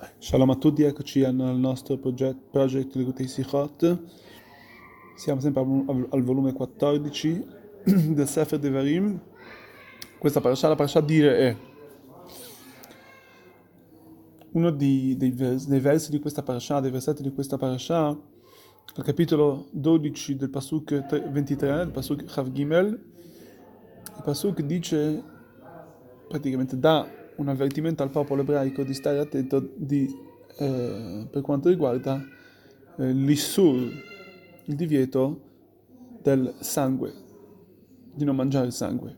Shalom a tutti, eccoci al nostro progetto Project Likutei Sichot. Siamo sempre al, al volume 14 del Sefer Devarim. Questa parasha, la parasha dire è uno dei, dei, vers, dei, versi di questa parasha, dei versetti di questa parasha, al capitolo 12 del Pasuk 23, del Pasuk Chav Gimel. Il Pasuk dice, praticamente dà un avvertimento al popolo ebraico di stare attento di, eh, per quanto riguarda eh, l'issur, il divieto del sangue, di non mangiare il sangue.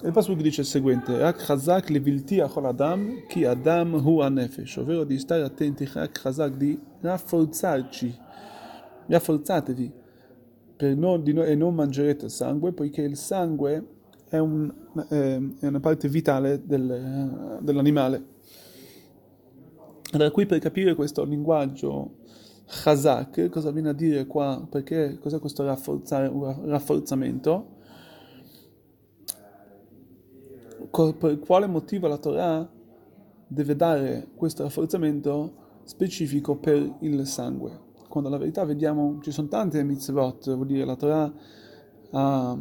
E il Pasuk dice il seguente: Rak chazak levilti achol adam, ki adam hu anefesh, ovvero di stare attenti, rak chazak, di rafforzarci, rafforzatevi per non, no, e non mangerete il sangue, poiché il sangue è, un, è una parte vitale del, dell'animale. Allora qui per capire questo linguaggio chazak, cosa viene a dire qua, perché cos'è questo rafforzamento, per quale motivo la Torah deve dare questo rafforzamento specifico per il sangue. Quando la verità vediamo, ci sono tante mitzvot, vuol dire la Torah ha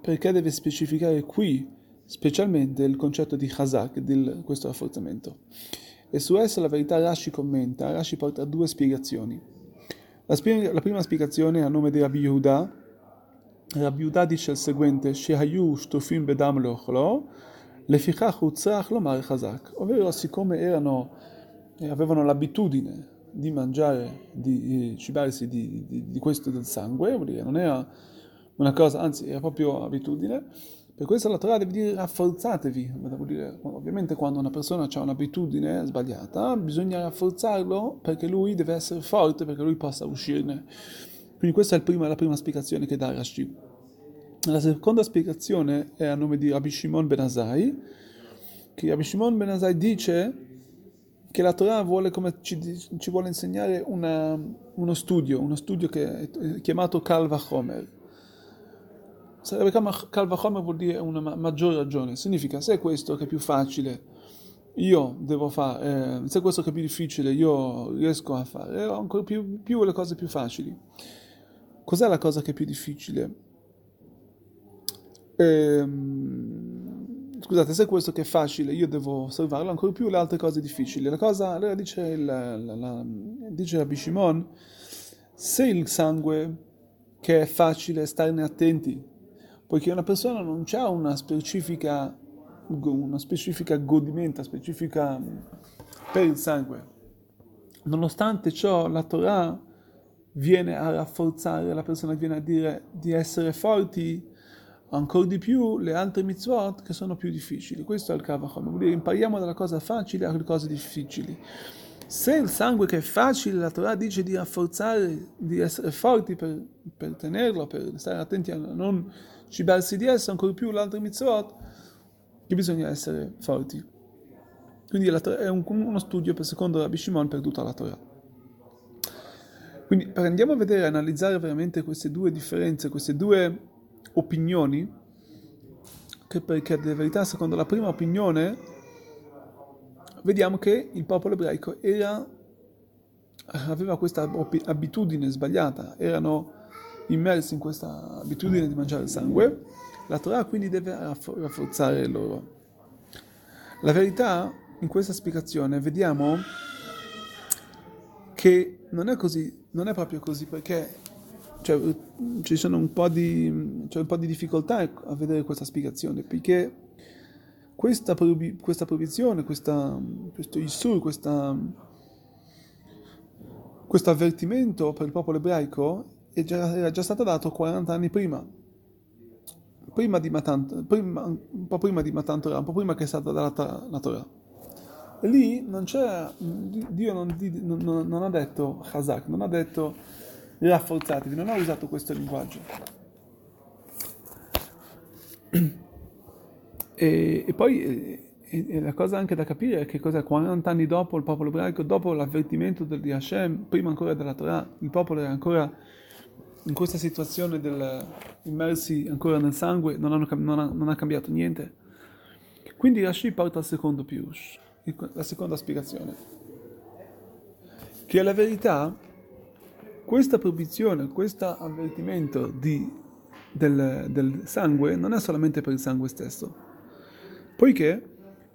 perché deve specificare qui specialmente il concetto di Chazak, di questo rafforzamento. E su esso la verità Rashi commenta, Rashi porta due spiegazioni. La, spie- la prima spiegazione è a nome di Rabbi Yehuda. Rabbi Yehuda dice il seguente, Shehayu shtufim bedam lochlo, lefichach utzach lomar Chazak, ovvero siccome erano, avevano l'abitudine di mangiare, di, cibarsi di, di, di questo del sangue, non era una cosa, anzi è proprio abitudine. Per questo la Torah deve dire rafforzatevi, dire, ovviamente quando una persona ha un'abitudine sbagliata bisogna rafforzarlo perché lui deve essere forte, perché lui possa uscirne. Quindi questa è prima, la prima spiegazione che dà Rashi. La seconda spiegazione è a nome di Rabbi Shimon Ben Azai, che Rabbi Shimon Ben Azai dice che la Torah vuole, ci, ci vuole insegnare una, uno studio, uno studio che è chiamato Kalva Homer Sarebbe calva vuol dire una maggiore ragione. Significa se è questo che è più facile, io devo fare, eh, se è questo che è più difficile, io riesco a fare, ho ancora più, più le cose più facili. Cos'è la cosa che è più difficile? Ehm, scusate, se è questo che è facile, io devo osservarlo, ancora più le altre cose difficili. La cosa, allora dice, il, la, la, dice Rabbi Shimon, se il sangue che è facile starne attenti, poiché una persona non ha una specifica, una specifica godimento, specifica per il sangue. Nonostante ciò, la Torah viene a rafforzare, la persona viene a dire di essere forti ancora di più le altre mitzvot che sono più difficili. Questo è il Kavachom, vuol dire impariamo dalla cosa facile alle cose difficili. Se il sangue che è facile, la Torah dice di rafforzare, di essere forti per, per tenerlo, per stare attenti a non cibarsi di esso, ancora più l'altro mitzvot, che bisogna essere forti. Quindi è un, uno studio per secondo Rabbi Shimon per tutta la Torah. Quindi per andiamo a vedere, analizzare veramente queste due differenze, queste due opinioni, che perché in verità secondo la prima opinione vediamo che il popolo ebraico era, aveva questa abitudine sbagliata, erano immersi in questa abitudine di mangiare il sangue, la Torah quindi deve rafforzare loro. La verità, in questa spiegazione, vediamo che non è così, non è proprio così, perché cioè, ci sono un po' di, c'è un po' di difficoltà a vedere questa spiegazione, perché questa, questa proibizione, questa, questo Isur, questa, questo avvertimento per il popolo ebraico era già stato dato 40 anni prima, prima di Matan, prima, un po' prima di Matan Torah, un po' prima che è stata data la Torah. Lì non c'è, Dio non, non, non ha detto Chazak, non ha detto rafforzatevi, non ha usato questo linguaggio. E, e poi e, e la cosa anche da capire è che cos'è 40 anni dopo il popolo ebraico, dopo l'avvertimento di Hashem, prima ancora della Torah, il popolo era ancora in questa situazione del immersi ancora nel sangue, non, hanno, non, ha, non ha, cambiato niente. Quindi Rashi porta al secondo piush, la seconda spiegazione. che la verità, questa proibizione, questo avvertimento di, del, del sangue non è solamente per il sangue stesso, poiché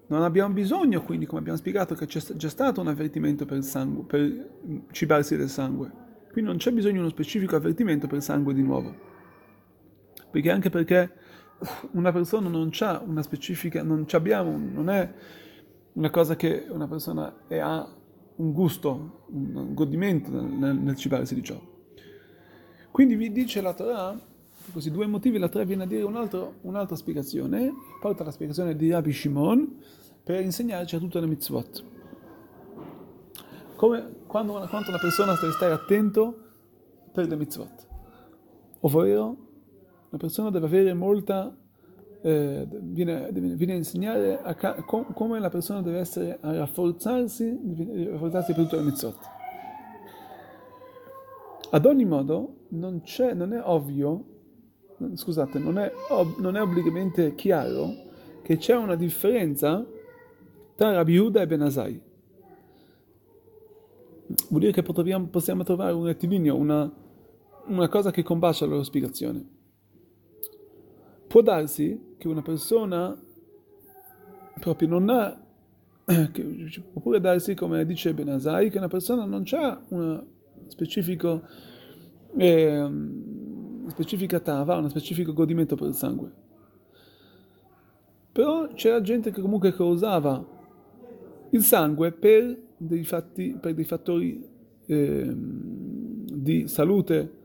non abbiamo bisogno, quindi, come abbiamo spiegato, che c'è già stato un avvertimento per il sangue, per cibarsi del sangue. Quindi non c'è bisogno di uno specifico avvertimento per sangue di nuovo. Perché anche perché una persona non ha una specifica, non abbiamo, non è una cosa che una persona è, ha un gusto, un godimento nel, nel cibarsi di ciò. Quindi vi dice la Torah, questi due motivi, la Torah viene a dire un altro, un'altra spiegazione, porta la spiegazione di Rabbi Shimon per insegnarci a tutte le mitzvot. Come quando una, quando una persona deve stare attento per le mitzvot, ovvero la persona deve avere molta eh, viene, viene, a insegnare a ca- com- come la persona deve essere a rafforzarsi, rafforzarsi per tutte le mitzvot. Ad ogni modo, non, non è ovvio, scusate, non è, ob- non è obbligamente chiaro che c'è una differenza tra Rabbi Yehuda e Benazai. Vuol dire che possiamo, possiamo trovare un rettilineo, una, una cosa che combacia la loro spiegazione. Può darsi che una persona proprio non ha, oppure darsi, come dice Benazai, che una persona non ha una specifico, eh, specifica tava, un specifico godimento per il sangue. Però c'era gente che comunque causava il sangue per dei, fatti, per dei fattori eh, di salute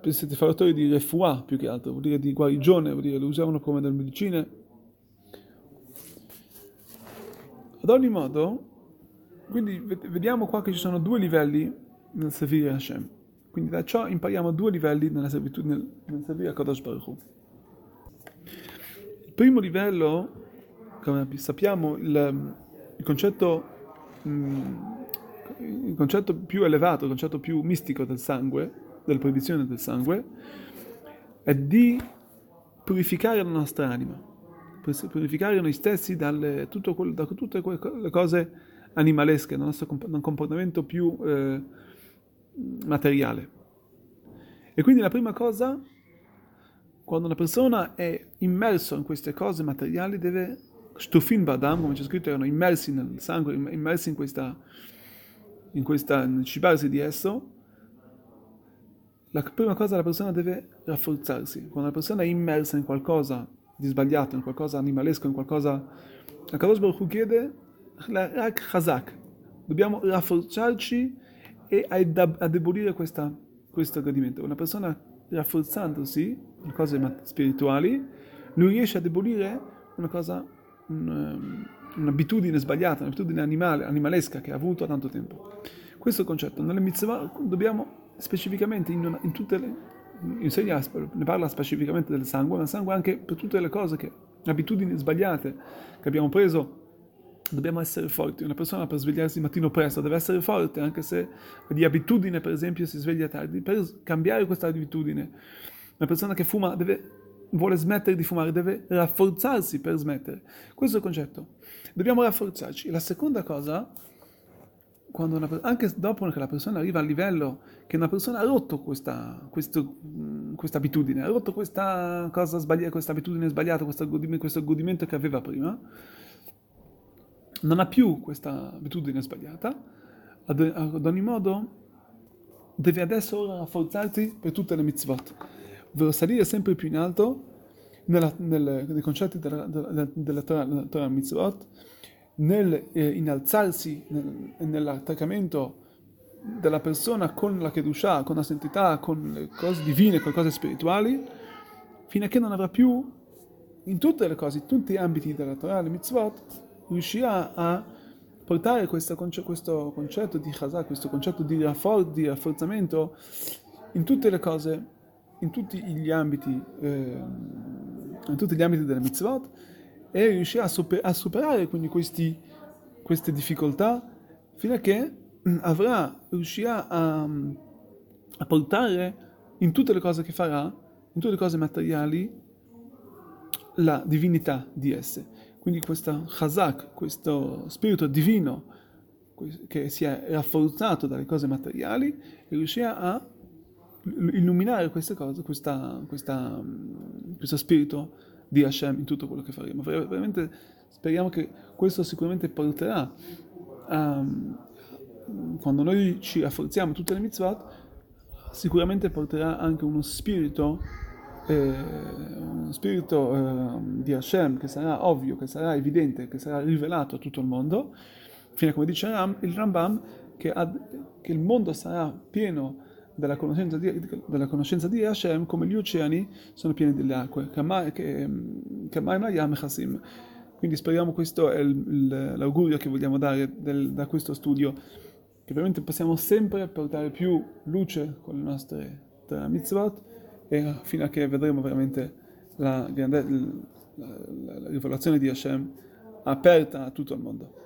questi fattori di refuah più che altro, vuol dire di guarigione, vuol dire lo usavano come delle medicine. Ad ogni modo, quindi vediamo qua che ci sono due livelli nel servire Hashem. Quindi da ciò impariamo due livelli nella servitù, nel, nel servire a Kadosh Baruch Hu. Il primo livello, come sappiamo, il, il concetto il concetto più elevato, il concetto più mistico del sangue, della proibizione del sangue, è di purificare la nostra anima, purificare noi stessi dalle, quello, da tutte quelle cose animalesche, dal nostro comportamento più eh, materiale. E quindi la prima cosa, quando una persona è immerso in queste cose materiali, deve, stufin badam, come c'è scritto, erano immersi nel sangue, immersi in questa, in questa, nel cibarsi di esso, la prima cosa la persona deve rafforzarsi. Quando la persona è immersa in qualcosa di sbagliato, in qualcosa animalesco, in qualcosa... La Kadosh Baruch Hu chiede Rak Chazak. Dobbiamo rafforzarci e adebolire questa, questo gradimento. Una persona rafforzandosi in cose spirituali, lui riesce a debolire una cosa, un, un'abitudine sbagliata, un'abitudine animale, animalesca che ha avuto da tanto tempo. Questo concetto. Nelle mitzvah dobbiamo specificamente in, in tutte le... In Segna ne parla specificamente del sangue, ma il sangue anche per tutte le cose che, abitudini sbagliate che abbiamo preso dobbiamo essere forti. Una persona per svegliarsi mattino presto deve essere forte, anche se di abitudine, per esempio, si sveglia tardi. Per cambiare questa abitudine, una persona che fuma deve, vuole smettere di fumare, deve rafforzarsi per smettere. Questo è il concetto. Dobbiamo rafforzarci. La seconda cosa una, anche dopo che la persona arriva al livello che una persona ha rotto questa, questo, questa abitudine, ha rotto questa cosa sbagliata, questa abitudine sbagliata, questo godimento, questo godimento che aveva prima, non ha più questa abitudine sbagliata, ad, ad ogni modo deve adesso rafforzarsi per tutte le mitzvot, ovvero salire sempre più in alto nella, nel, nei concetti della, della, della Torah, Torah mitzvot, nel eh, innalzarsi nel, nell'attaccamento della persona con la Kedushah, con la santità, con le cose divine, con le cose spirituali, fino a che non avrà più, in tutte le cose, in tutti gli ambiti della Torah, le mitzvot, riuscirà a portare questo, conce- questo concetto di chazak, questo concetto di, raffor- di, rafforzamento in tutte le cose, in tutti gli ambiti, eh, in tutti gli ambiti delle mitzvot, e riuscirà a, super, a superare quindi questi, queste difficoltà fino a che avrà, riuscirà a, a, portare in tutte le cose che farà, in tutte le cose materiali, la divinità di esse. Quindi questo chazak, questo spirito divino che si è rafforzato dalle cose materiali riuscirà a illuminare queste cose, questa, questa, questo spirito di Hashem in tutto quello che faremo. Veramente speriamo che questo sicuramente porterà a, quando noi ci rafforziamo tutte le mitzvot, sicuramente porterà anche uno spirito, eh, uno spirito eh, di Hashem che sarà ovvio, che sarà evidente, che sarà rivelato a tutto il mondo, fino a come dice il Rambam, che, ad, che il mondo sarà pieno della conoscenza, di, della conoscenza di Hashem come gli oceani sono pieni delle acque. Quindi speriamo questo è il, l'augurio che vogliamo dare del, da questo studio, che veramente possiamo sempre portare più luce con le nostre mitzvot e fino a che vedremo veramente la, la, la, la rivelazione di Hashem aperta a tutto il mondo.